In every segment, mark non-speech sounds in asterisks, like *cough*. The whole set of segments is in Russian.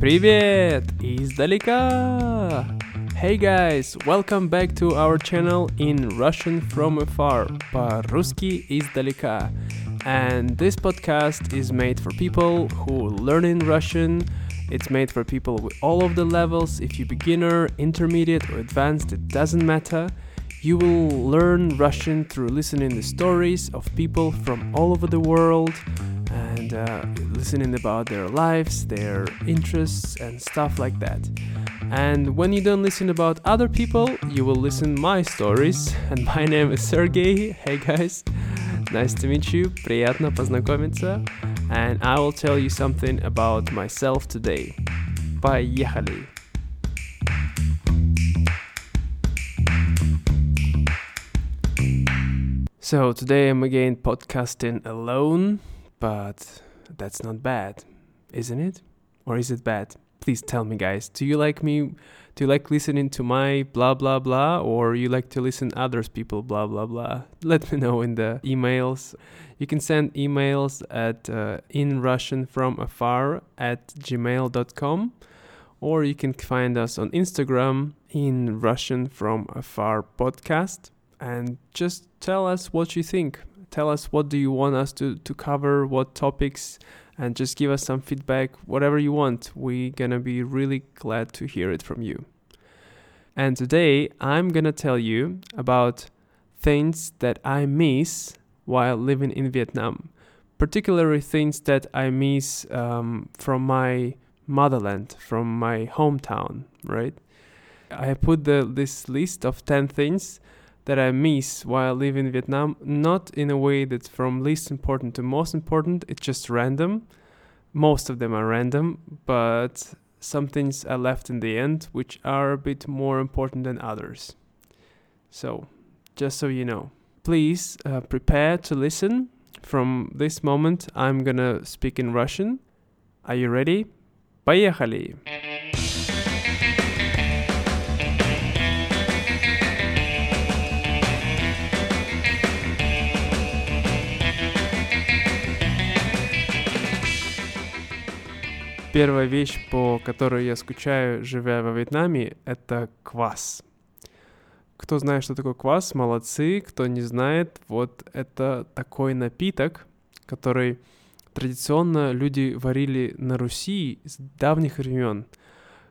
Привет! Издалека! Hey guys, welcome back to our channel in Russian from afar, по-русски издалека. And this podcast is made for people who learn in Russian. It's made for people with all of the levels. If you beginner, intermediate, or advanced, it doesn't matter. You will learn Russian through listening the stories of people from all over the world and uh, listening about their lives, their interests, and stuff like that. And when you don't listen about other people, you will listen my stories. *laughs* And my name is Sergey. Hey guys, nice to meet you. Приятно познакомиться. And I will tell you something about myself today. Поехали! So today I'm again podcasting alone, but that's not bad, isn't it? Or is it bad? Please tell me, guys. Do you like me? Do you like listening to my blah blah blah, or you like to listen others people blah blah blah? Let me know in the emails. You can send emails at uh, in Russian from afar at gmail.com, or you can find us on Instagram in Russian from afar podcast and just tell us what you think. Tell us what do you want us to, to cover, what topics, and just give us some feedback, whatever you want. We're gonna be really glad to hear it from you. And today I'm gonna tell you about things that I miss while living in Vietnam, particularly things that I miss um, from my motherland, from my hometown, right? I put the, this list of 10 things that I miss while living in Vietnam, not in a way that's from least important to most important, it's just random. Most of them are random, but some things are left in the end which are a bit more important than others. So, just so you know, please uh, prepare to listen. From this moment, I'm gonna speak in Russian. Are you ready? Поехали! Первая вещь, по которой я скучаю, живя во Вьетнаме, это квас. Кто знает, что такое квас, молодцы. Кто не знает, вот это такой напиток, который традиционно люди варили на Руси с давних времен.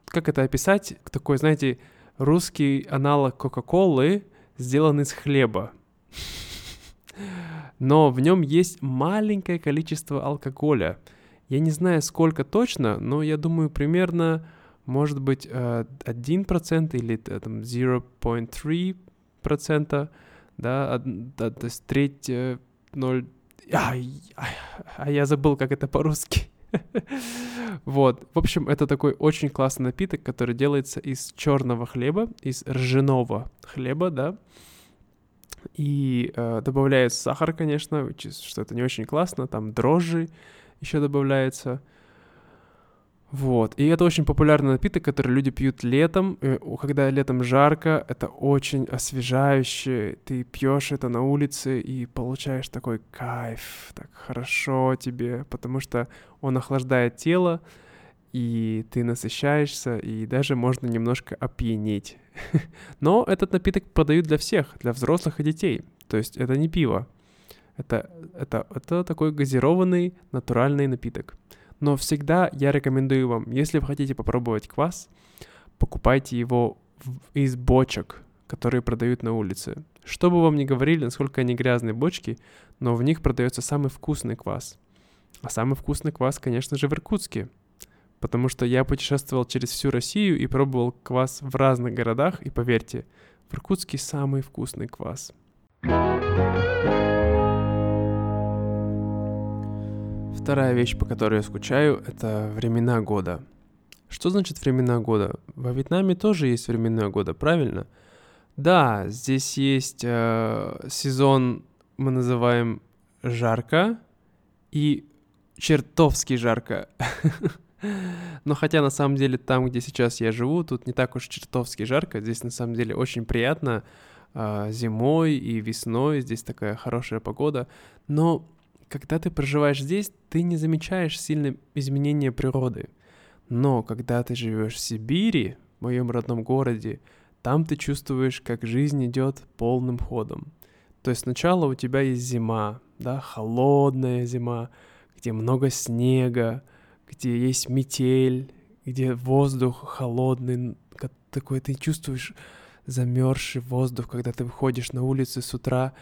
Как это описать? Такой, знаете, русский аналог Кока-Колы, сделан из хлеба. *laughs* Но в нем есть маленькое количество алкоголя — я не знаю, сколько точно, но я думаю, примерно, может быть, 1% или там 0.3%, да, да, то есть треть, 0... Ай, ай, а я забыл, как это по-русски. *laughs* вот, в общем, это такой очень классный напиток, который делается из черного хлеба, из ржаного хлеба, да, и э, добавляют сахар, конечно, что это не очень классно, там дрожжи, еще добавляется. Вот. И это очень популярный напиток, который люди пьют летом. И когда летом жарко, это очень освежающе. Ты пьешь это на улице и получаешь такой кайф, так хорошо тебе, потому что он охлаждает тело, и ты насыщаешься, и даже можно немножко опьянеть. *laughs* Но этот напиток продают для всех, для взрослых и детей. То есть это не пиво. Это, это, это такой газированный натуральный напиток. Но всегда я рекомендую вам, если вы хотите попробовать квас, покупайте его в, из бочек, которые продают на улице. Что бы вам ни говорили, насколько они грязные бочки, но в них продается самый вкусный квас. А самый вкусный квас, конечно же, в Иркутске. Потому что я путешествовал через всю Россию и пробовал квас в разных городах, и поверьте, в Иркутске самый вкусный квас. Вторая вещь, по которой я скучаю, это времена года. Что значит времена года? Во Вьетнаме тоже есть времена года, правильно? Да, здесь есть э, сезон, мы называем жарко и чертовски жарко. *laughs* Но хотя на самом деле там, где сейчас я живу, тут не так уж чертовски жарко. Здесь на самом деле очень приятно э, зимой и весной. Здесь такая хорошая погода. Но когда ты проживаешь здесь, ты не замечаешь сильно изменения природы. Но когда ты живешь в Сибири, в моем родном городе, там ты чувствуешь, как жизнь идет полным ходом. То есть сначала у тебя есть зима, да, холодная зима, где много снега, где есть метель, где воздух холодный, такой ты чувствуешь замерзший воздух, когда ты выходишь на улицу с утра,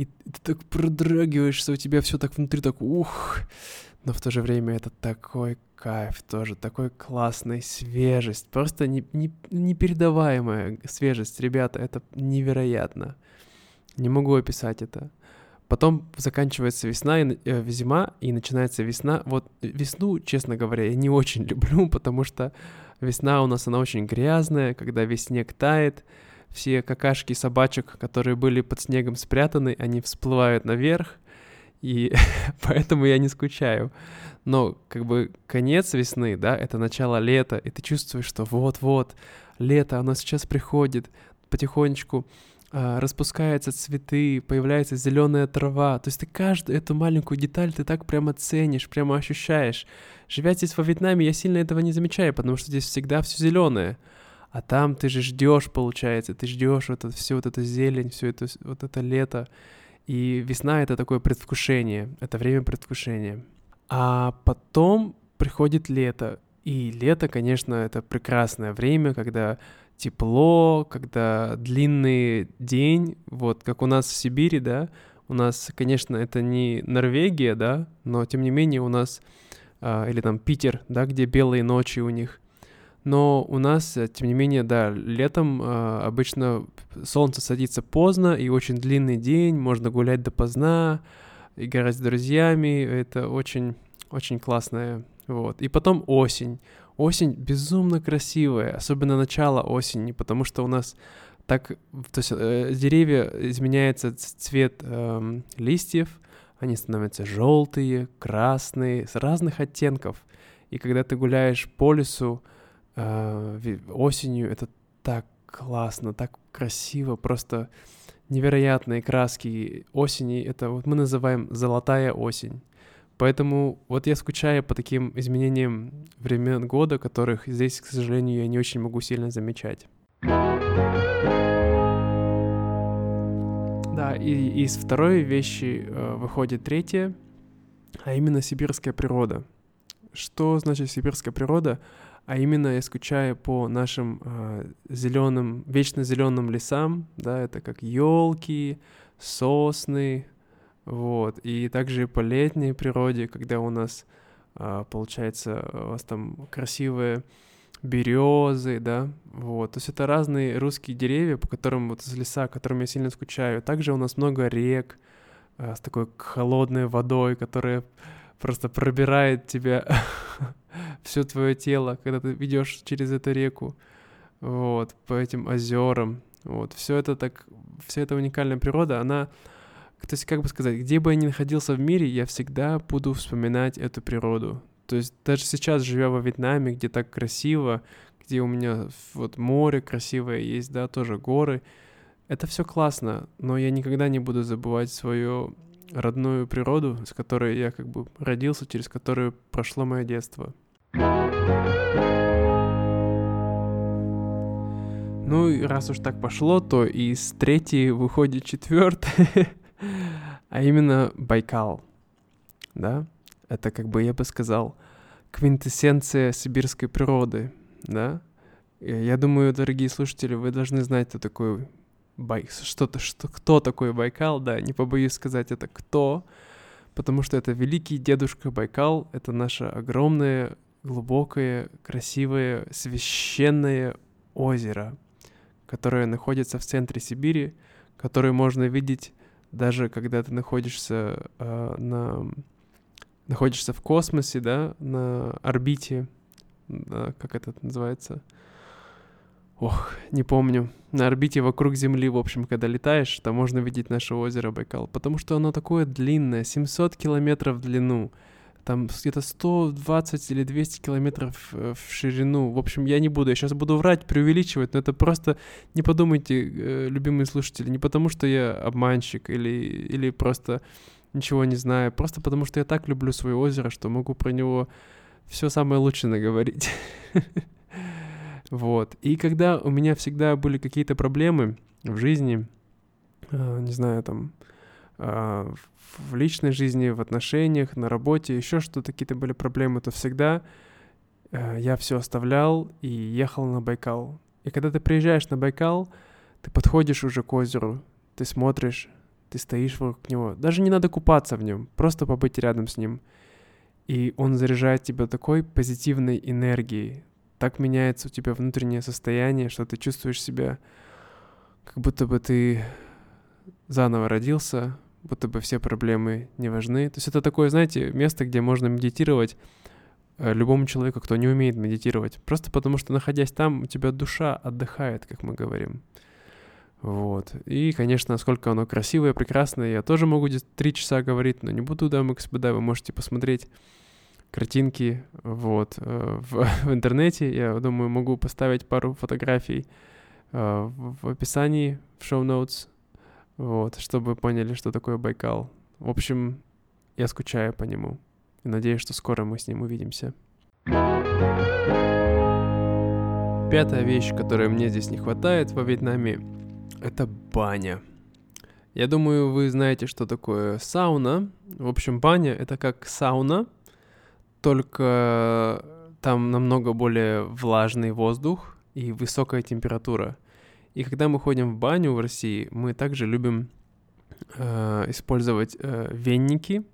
и ты так продрагиваешься, у тебя все так внутри так ух, но в то же время это такой кайф тоже, такой классный, свежесть, просто не, не, непередаваемая свежесть, ребята, это невероятно. Не могу описать это. Потом заканчивается весна, и, э, зима, и начинается весна. Вот весну, честно говоря, я не очень *laughs* люблю, потому что весна у нас, она очень грязная, когда весь снег тает, все какашки собачек, которые были под снегом спрятаны, они всплывают наверх, и *laughs* поэтому я не скучаю. Но как бы конец весны, да, это начало лета, и ты чувствуешь, что вот-вот, лето, оно сейчас приходит, потихонечку а, распускаются цветы, появляется зеленая трава. То есть ты каждую эту маленькую деталь ты так прямо ценишь, прямо ощущаешь. Живя здесь во Вьетнаме, я сильно этого не замечаю, потому что здесь всегда все зеленое. А там ты же ждешь, получается, ты ждешь вот это все, вот это зелень, все это, вот это лето. И весна — это такое предвкушение, это время предвкушения. А потом приходит лето. И лето, конечно, это прекрасное время, когда тепло, когда длинный день, вот как у нас в Сибири, да, у нас, конечно, это не Норвегия, да, но тем не менее у нас, а, или там Питер, да, где белые ночи у них, но у нас, э, тем не менее, да, летом э, обычно солнце садится поздно и очень длинный день, можно гулять допоздна, играть с друзьями, это очень, очень классное, вот. И потом осень. Осень безумно красивая, особенно начало осени, потому что у нас так, то есть э, деревья изменяется цвет э, листьев, они становятся желтые, красные, с разных оттенков. И когда ты гуляешь по лесу, э, осенью это так классно, так красиво, просто невероятные краски осени. Это вот мы называем золотая осень. Поэтому вот я скучаю по таким изменениям времен года, которых здесь, к сожалению, я не очень могу сильно замечать. Да, и из второй вещи э, выходит третья, а именно сибирская природа. Что значит сибирская природа? А именно я скучаю по нашим э, зеленым, вечно зеленым лесам, да, это как елки, сосны, вот, и также по летней природе, когда у нас э, получается у вас там красивые березы, да, вот, то есть это разные русские деревья, по которым вот из леса, которыми я сильно скучаю. Также у нас много рек э, с такой холодной водой, которая просто пробирает тебя *laughs* все твое тело, когда ты идешь через эту реку, вот, по этим озерам, вот, все это так, вся эта уникальная природа, она, то есть, как бы сказать, где бы я ни находился в мире, я всегда буду вспоминать эту природу. То есть даже сейчас, живя во Вьетнаме, где так красиво, где у меня вот море красивое есть, да, тоже горы, это все классно, но я никогда не буду забывать свою родную природу, с которой я как бы родился, через которую прошло мое детство. Ну и раз уж так пошло, то из третьей выходит четвертый, *laughs* а именно Байкал. Да? Это как бы, я бы сказал, квинтэссенция сибирской природы, да? Я думаю, дорогие слушатели, вы должны знать, кто такой Бай... что-то, что, кто такой Байкал, да, не побоюсь сказать это кто, потому что это великий дедушка Байкал, это наше огромное, глубокое, красивое, священное озеро, которое находится в центре Сибири, которое можно видеть даже когда ты находишься э, на находишься в космосе, да, на орбите, да, как это называется, ох, не помню, на орбите вокруг Земли, в общем, когда летаешь, там можно видеть наше озеро Байкал, потому что оно такое длинное, 700 километров в длину, там где-то 120 или 200 километров э, в ширину. В общем, я не буду, я сейчас буду врать, преувеличивать, но это просто, не подумайте, э, любимые слушатели, не потому что я обманщик или, или просто ничего не знаю, просто потому что я так люблю свое озеро, что могу про него все самое лучшее наговорить. *laughs* Вот. И когда у меня всегда были какие-то проблемы в жизни, а, не знаю, там, а, в личной жизни, в отношениях, на работе, еще что-то, какие-то были проблемы, то всегда а, я все оставлял и ехал на Байкал. И когда ты приезжаешь на Байкал, ты подходишь уже к озеру, ты смотришь, ты стоишь вокруг него. Даже не надо купаться в нем, просто побыть рядом с ним. И он заряжает тебя такой позитивной энергией. Так меняется у тебя внутреннее состояние, что ты чувствуешь себя, как будто бы ты заново родился, будто бы все проблемы не важны. То есть это такое, знаете, место, где можно медитировать э, любому человеку, кто не умеет медитировать. Просто потому что, находясь там, у тебя душа отдыхает, как мы говорим. Вот. И, конечно, насколько оно красивое, прекрасное, я тоже могу три часа говорить, но не буду, дамы и господа, вы можете посмотреть картинки вот, э, в, *laughs* в интернете. Я думаю, могу поставить пару фотографий э, в, описании, в шоу-ноутс, вот, чтобы поняли, что такое Байкал. В общем, я скучаю по нему и надеюсь, что скоро мы с ним увидимся. Пятая вещь, которой мне здесь не хватает во Вьетнаме, это баня. Я думаю, вы знаете, что такое сауна. В общем, баня — это как сауна, только там намного более влажный воздух и высокая температура. И когда мы ходим в баню в России, мы также любим э, использовать э, венники.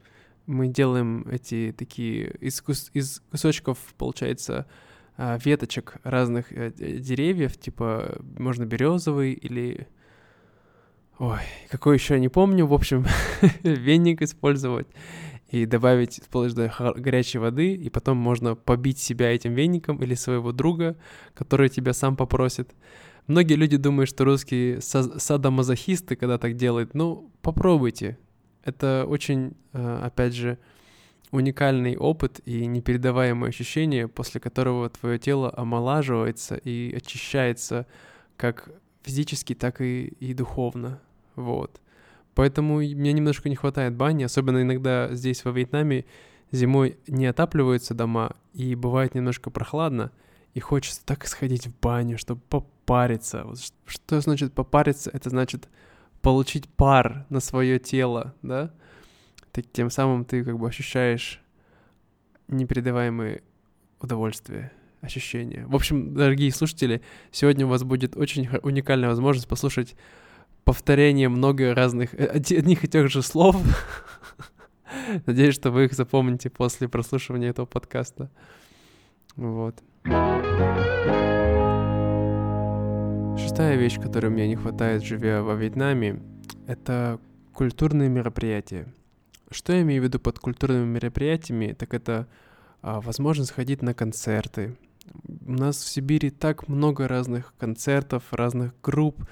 Мы делаем эти такие из, кус, из кусочков, получается, э, веточек разных э, деревьев, типа можно березовый или Ой, какой еще не помню. В общем, *laughs* веник использовать и добавить полностью горячей воды, и потом можно побить себя этим веником или своего друга, который тебя сам попросит. Многие люди думают, что русские садомазохисты, когда так делают. Ну, попробуйте. Это очень, э, опять же, уникальный опыт и непередаваемое ощущение, после которого твое тело омолаживается и очищается как физически, так и, и духовно. Вот. Поэтому мне немножко не хватает бани, особенно иногда здесь во Вьетнаме зимой не отапливаются дома, и бывает немножко прохладно, и хочется так сходить в баню, чтобы попариться. Вот что значит попариться? Это значит получить пар на свое тело, да? Так, тем самым ты как бы ощущаешь непередаваемые удовольствия, ощущения. В общем, дорогие слушатели, сегодня у вас будет очень уникальная возможность послушать повторение много разных, э, одних и тех же слов. Надеюсь, что вы их запомните после прослушивания этого подкаста. Вот. Шестая вещь, которой мне не хватает, живя во Вьетнаме, это культурные мероприятия. Что я имею в виду под культурными мероприятиями, так это а, возможность ходить на концерты. У нас в Сибири так много разных концертов, разных групп,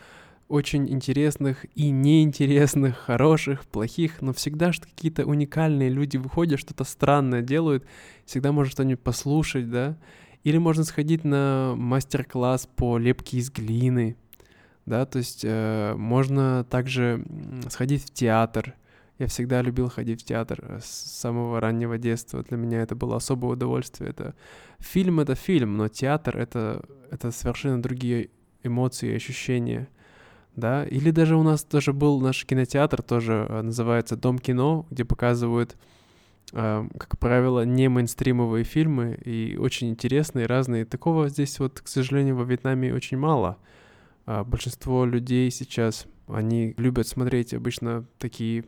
очень интересных и неинтересных, хороших, плохих, но всегда что какие-то уникальные люди выходят, что-то странное делают, всегда можно что-нибудь послушать, да, или можно сходить на мастер-класс по лепке из глины, да, то есть э, можно также сходить в театр. Я всегда любил ходить в театр э, с самого раннего детства. Для меня это было особое удовольствие. Это фильм это фильм, но театр это это совершенно другие эмоции и ощущения да, или даже у нас тоже был наш кинотеатр, тоже э, называется Дом кино, где показывают, э, как правило, не мейнстримовые фильмы и очень интересные, разные. Такого здесь вот, к сожалению, во Вьетнаме очень мало. А большинство людей сейчас, они любят смотреть обычно такие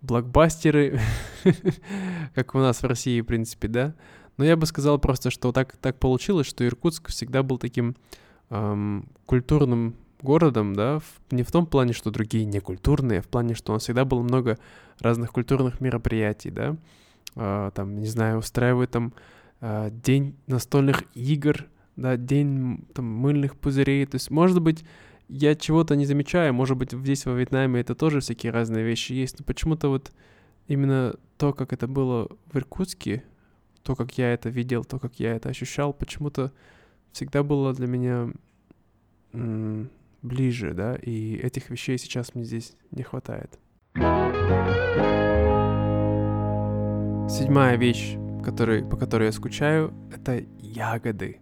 блокбастеры, *laughs* как у нас в России, в принципе, да. Но я бы сказал просто, что так, так получилось, что Иркутск всегда был таким эм, культурным городом, да, не в том плане, что другие не культурные, а в плане, что у нас всегда было много разных культурных мероприятий, да, а, там, не знаю, устраивают там а, день настольных игр, да, день там мыльных пузырей, то есть, может быть, я чего-то не замечаю, может быть, здесь во Вьетнаме это тоже всякие разные вещи есть, но почему-то вот именно то, как это было в Иркутске, то, как я это видел, то, как я это ощущал, почему-то всегда было для меня ближе, да, и этих вещей сейчас мне здесь не хватает. Седьмая вещь, который, по которой я скучаю, это ягоды.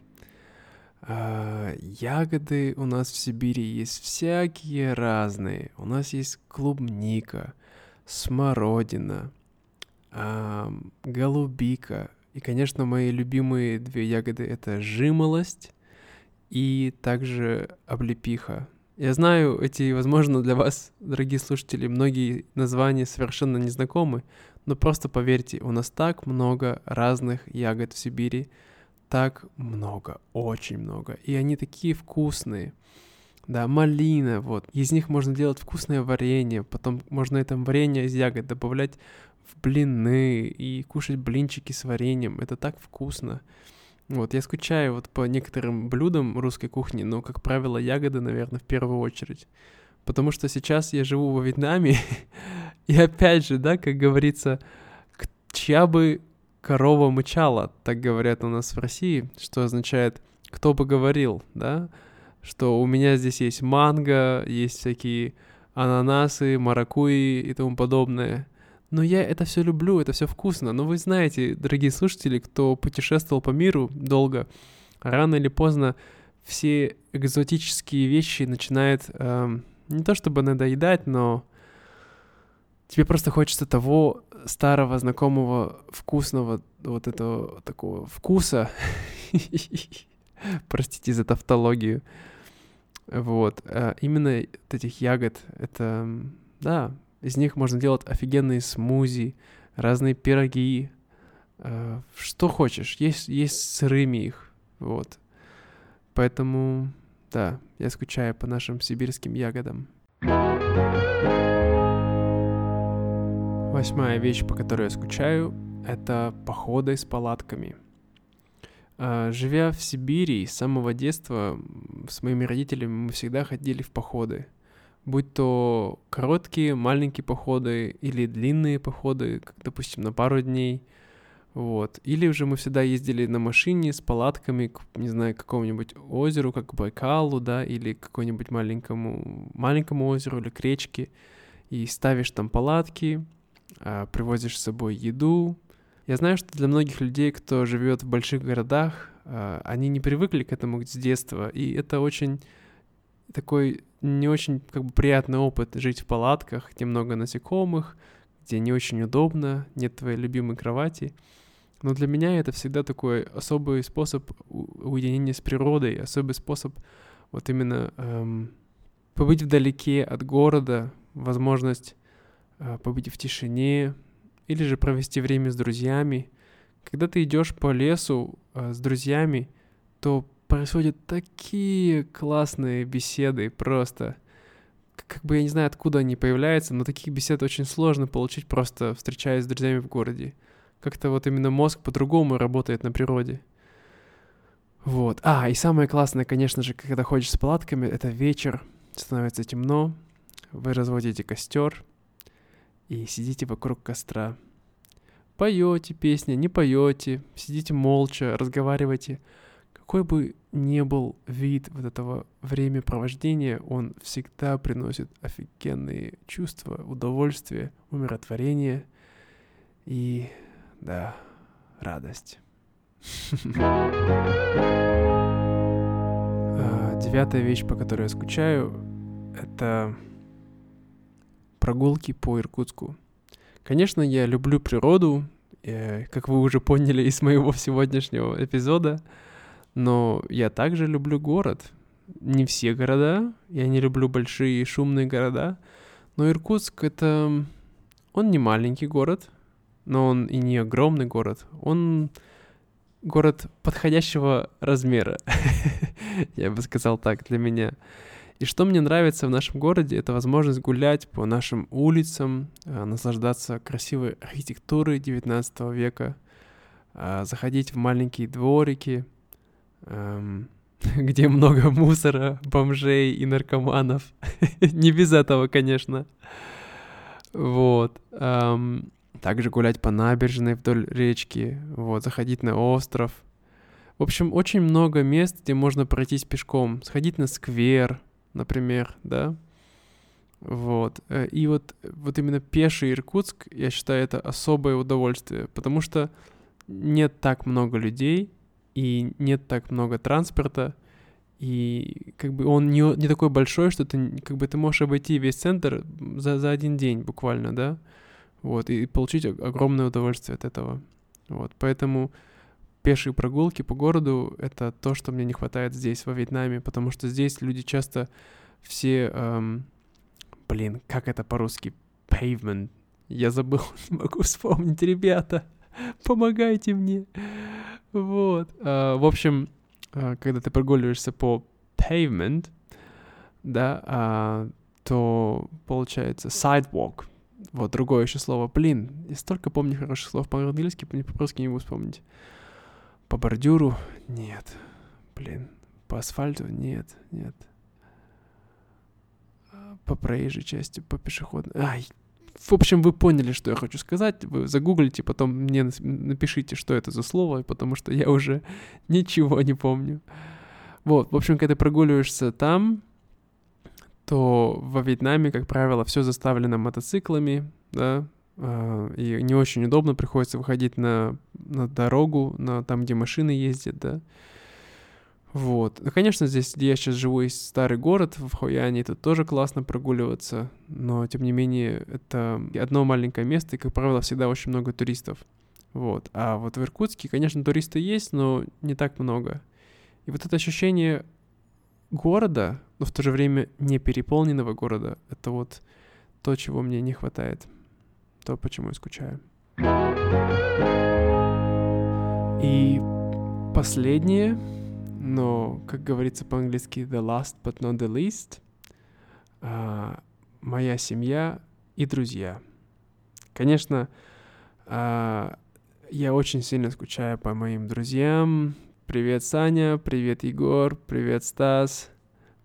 А, ягоды у нас в Сибири есть всякие разные. У нас есть клубника, смородина, а, голубика. И, конечно, мои любимые две ягоды — это жимолость и также облепиха. Я знаю, эти, возможно, для вас, дорогие слушатели, многие названия совершенно незнакомы, но просто поверьте, у нас так много разных ягод в Сибири, так много, очень много, и они такие вкусные. Да, малина, вот. Из них можно делать вкусное варенье, потом можно это варенье из ягод добавлять в блины и кушать блинчики с вареньем. Это так вкусно. Вот, я скучаю вот по некоторым блюдам русской кухни, но, как правило, ягоды, наверное, в первую очередь. Потому что сейчас я живу во Вьетнаме, *laughs* и опять же, да, как говорится, чья бы корова мычала, так говорят у нас в России, что означает «кто бы говорил», да, что у меня здесь есть манго, есть всякие ананасы, маракуи и тому подобное. Но я это все люблю, это все вкусно. Но вы знаете, дорогие слушатели, кто путешествовал по миру долго, рано или поздно все экзотические вещи начинают эм, не то чтобы надоедать, но тебе просто хочется того старого, знакомого, вкусного, вот этого такого вкуса. *laughs* Простите за тавтологию. Вот. А именно этих ягод, это, да, из них можно делать офигенные смузи, разные пироги, э, что хочешь. Есть, есть сырыми их, вот. Поэтому, да, я скучаю по нашим сибирским ягодам. Восьмая вещь, по которой я скучаю, это походы с палатками. Э, живя в Сибири с самого детства, с моими родителями мы всегда ходили в походы будь то короткие, маленькие походы или длинные походы, как, допустим, на пару дней, вот. Или уже мы всегда ездили на машине с палатками, к, не знаю, к какому-нибудь озеру, как к Байкалу, да, или к какому-нибудь маленькому, маленькому озеру или к речке, и ставишь там палатки, а, привозишь с собой еду. Я знаю, что для многих людей, кто живет в больших городах, а, они не привыкли к этому с детства, и это очень такой не очень как бы приятный опыт жить в палатках, где много насекомых, где не очень удобно, нет твоей любимой кровати. Но для меня это всегда такой особый способ уединения с природой, особый способ вот именно эм, побыть вдалеке от города, возможность э, побыть в тишине или же провести время с друзьями. Когда ты идешь по лесу э, с друзьями, то происходят такие классные беседы просто. Как бы я не знаю, откуда они появляются, но таких бесед очень сложно получить просто встречаясь с друзьями в городе. Как-то вот именно мозг по-другому работает на природе. Вот. А, и самое классное, конечно же, когда ходишь с палатками, это вечер, становится темно, вы разводите костер и сидите вокруг костра. Поете песни, не поете, сидите молча, разговаривайте какой бы ни был вид вот этого времяпровождения, он всегда приносит офигенные чувства, удовольствие, умиротворение и, да, радость. А, девятая вещь, по которой я скучаю, это прогулки по Иркутску. Конечно, я люблю природу, э, как вы уже поняли из моего *laughs* сегодняшнего эпизода, но я также люблю город. Не все города, я не люблю большие шумные города, но Иркутск это... Он не маленький город, но он и не огромный город. Он город подходящего размера, *laughs* я бы сказал так, для меня. И что мне нравится в нашем городе, это возможность гулять по нашим улицам, э, наслаждаться красивой архитектурой 19 века, э, заходить в маленькие дворики, *laughs* где много мусора, бомжей и наркоманов. *laughs* Не без этого, конечно. Вот. Эм, также гулять по набережной вдоль речки, вот, заходить на остров. В общем, очень много мест, где можно пройтись пешком, сходить на сквер, например, да. Вот. Э, и вот, вот именно пеший Иркутск, я считаю, это особое удовольствие, потому что нет так много людей и нет так много транспорта, и как бы он не, не такой большой, что ты как бы ты можешь обойти весь центр за, за один день буквально, да, вот, и получить огромное удовольствие от этого. Вот, поэтому пешие прогулки по городу — это то, что мне не хватает здесь, во Вьетнаме, потому что здесь люди часто все... Эм, блин, как это по-русски? Pavement. Я забыл, *laughs* не могу вспомнить, ребята. *laughs* Помогайте мне. Вот. Э, в общем, э, когда ты прогуливаешься по pavement, да, э, то получается sidewalk. Вот другое еще слово. Блин, я столько помню хороших слов по-английски, по-русски не могу вспомнить. По бордюру? Нет. Блин. По асфальту? Нет, нет. А, по проезжей части, по пешеходной. Ай, в общем, вы поняли, что я хочу сказать. Вы загуглите, потом мне напишите, что это за слово, потому что я уже *laughs* ничего не помню. Вот, в общем, когда ты прогуливаешься там, то во Вьетнаме, как правило, все заставлено мотоциклами, да, а, и не очень удобно, приходится выходить на, на дорогу, на там, где машины ездят, да. Вот. Ну, конечно, здесь, где я сейчас живу, есть старый город в Хояне, тут тоже классно прогуливаться, но, тем не менее, это одно маленькое место, и, как правило, всегда очень много туристов. Вот. А вот в Иркутске, конечно, туристы есть, но не так много. И вот это ощущение города, но в то же время не переполненного города, это вот то, чего мне не хватает то, почему я скучаю. И последнее, но, как говорится по-английски, the last but not the least, uh, моя семья и друзья. Конечно, uh, я очень сильно скучаю по моим друзьям. Привет, Саня, привет, Егор, привет, Стас,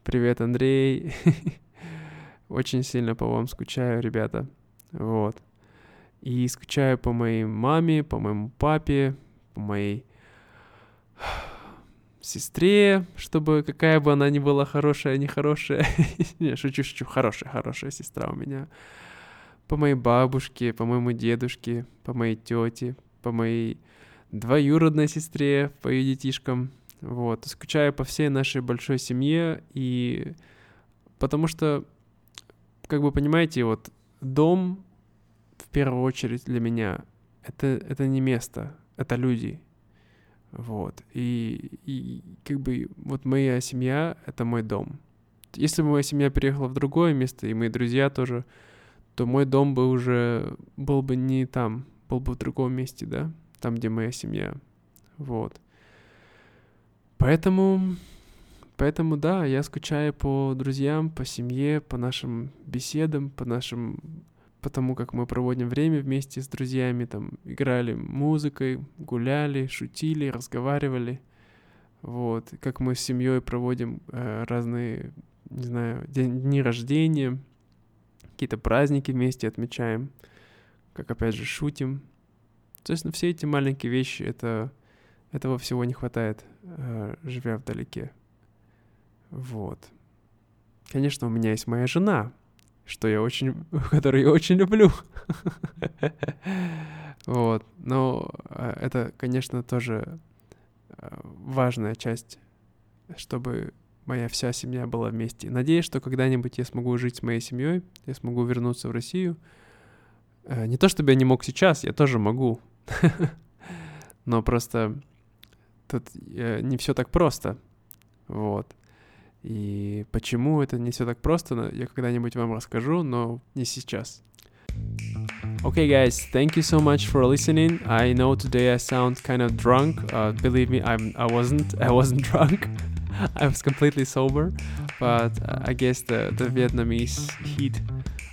привет, Андрей. *laughs* Очень сильно по вам скучаю, ребята. Вот. И скучаю по моей маме, по моему папе, по моей сестре, чтобы какая бы она ни была хорошая, не хорошая. *laughs* не, шучу, шучу, хорошая, хорошая сестра у меня. По моей бабушке, по моему дедушке, по моей тете, по моей двоюродной сестре, по ее детишкам. Вот, скучаю по всей нашей большой семье, и потому что, как бы понимаете, вот дом в первую очередь для меня это, это не место, это люди. Вот. И, и как бы вот моя семья — это мой дом. Если бы моя семья переехала в другое место, и мои друзья тоже, то мой дом бы уже был бы не там, был бы в другом месте, да, там, где моя семья. Вот. Поэтому, поэтому, да, я скучаю по друзьям, по семье, по нашим беседам, по нашим потому как мы проводим время вместе с друзьями, там играли музыкой, гуляли, шутили, разговаривали. Вот, как мы с семьей проводим э, разные, не знаю, день, дни рождения, какие-то праздники вместе отмечаем, как опять же шутим. То есть, ну, все эти маленькие вещи, это, этого всего не хватает, э, живя вдалеке. Вот. Конечно, у меня есть моя жена, что я очень, *laughs* которую я очень люблю. *laughs* Вот, но а, это, конечно, тоже а, важная часть, чтобы моя вся семья была вместе. Надеюсь, что когда-нибудь я смогу жить с моей семьей, я смогу вернуться в Россию. Э, не то чтобы я не мог сейчас, я тоже могу. *laughs* Но просто тут э, не все так просто. Вот. И почему это не все так просто, я когда-нибудь вам расскажу, но не сейчас. Okay, guys, thank you so much for listening. I know today I sound kind of drunk. Uh, believe me, I'm. I wasn't. *laughs* I wasn't drunk. *laughs* I was completely sober, but uh, I guess the the Vietnamese heat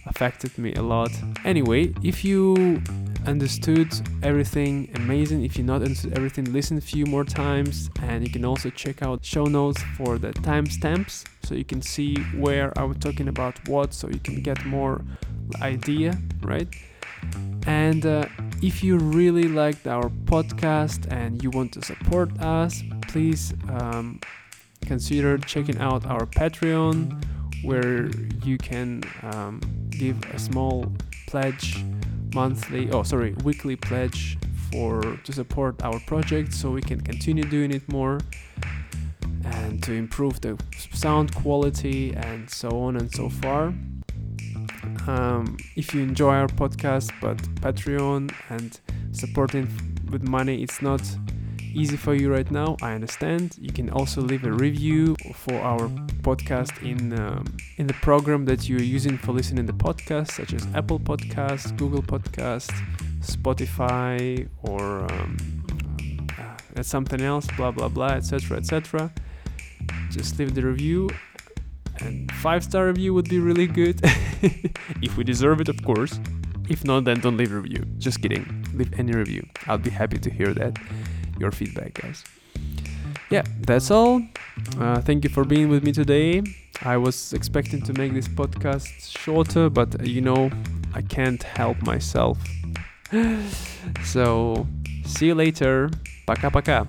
affected me a lot. Anyway, if you understood everything amazing, if you not understood everything, listen a few more times and you can also check out show notes for the timestamps so you can see where I was talking about what so you can get more idea, right? And uh, if you really liked our podcast and you want to support us, please um, consider checking out our Patreon where you can um, give a small pledge monthly oh sorry weekly pledge for to support our project so we can continue doing it more and to improve the sound quality and so on and so far. Um, if you enjoy our podcast, but Patreon and supporting with money, it's not easy for you right now. I understand. You can also leave a review for our podcast in um, in the program that you're using for listening to the podcast, such as Apple Podcasts, Google Podcasts, Spotify, or um, uh, something else. Blah blah blah, etc. etc. Just leave the review and five star review would be really good *laughs* if we deserve it of course if not then don't leave a review just kidding leave any review i'll be happy to hear that your feedback, guys. Yeah, that's all. Uh, thank you for being with me today. I was expecting to make this podcast shorter, but uh, you know, I can't help myself. *gasps* so, see you later. Paka paka.